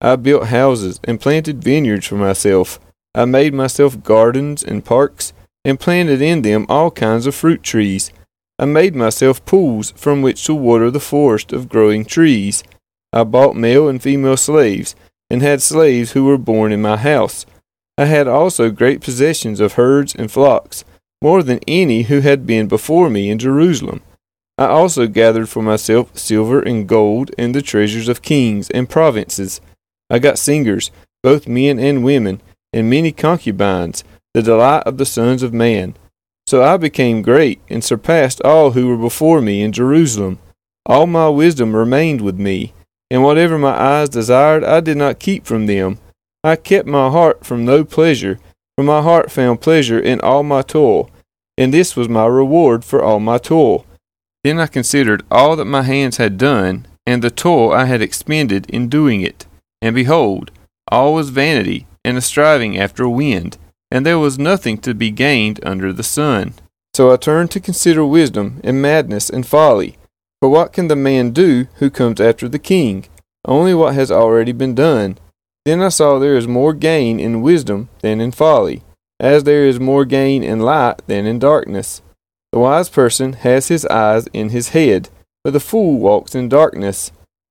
I built houses and planted vineyards for myself. I made myself gardens and parks, and planted in them all kinds of fruit trees. I made myself pools from which to water the forest of growing trees. I bought male and female slaves, and had slaves who were born in my house. I had also great possessions of herds and flocks, more than any who had been before me in Jerusalem. I also gathered for myself silver and gold and the treasures of kings and provinces. I got singers, both men and women, and many concubines, the delight of the sons of man. So I became great, and surpassed all who were before me in Jerusalem. All my wisdom remained with me, and whatever my eyes desired I did not keep from them. I kept my heart from no pleasure, for my heart found pleasure in all my toil, and this was my reward for all my toil. Then I considered all that my hands had done, and the toil I had expended in doing it. And behold, all was vanity, and a striving after wind, and there was nothing to be gained under the sun. So I turned to consider wisdom, and madness, and folly. For what can the man do who comes after the king? Only what has already been done. Then I saw there is more gain in wisdom than in folly, as there is more gain in light than in darkness. The wise person has his eyes in his head, but the fool walks in darkness.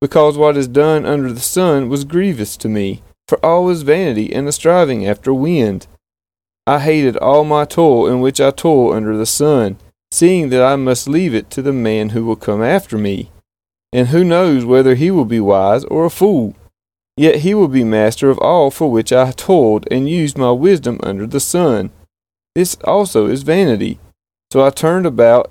because what is done under the sun was grievous to me, for all is vanity and a striving after wind. I hated all my toil in which I toil under the sun, seeing that I must leave it to the man who will come after me. And who knows whether he will be wise or a fool? Yet he will be master of all for which I toiled and used my wisdom under the sun. This also is vanity. So I turned about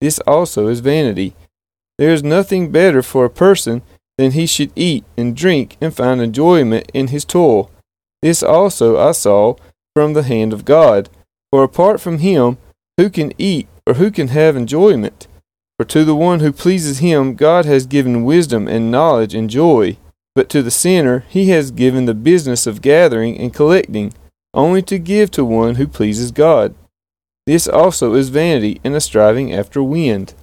This also is vanity. There is nothing better for a person than he should eat and drink and find enjoyment in his toil. This also I saw from the hand of God. For apart from him, who can eat or who can have enjoyment? For to the one who pleases him, God has given wisdom and knowledge and joy. But to the sinner, he has given the business of gathering and collecting, only to give to one who pleases God. This also is vanity and a striving after wind.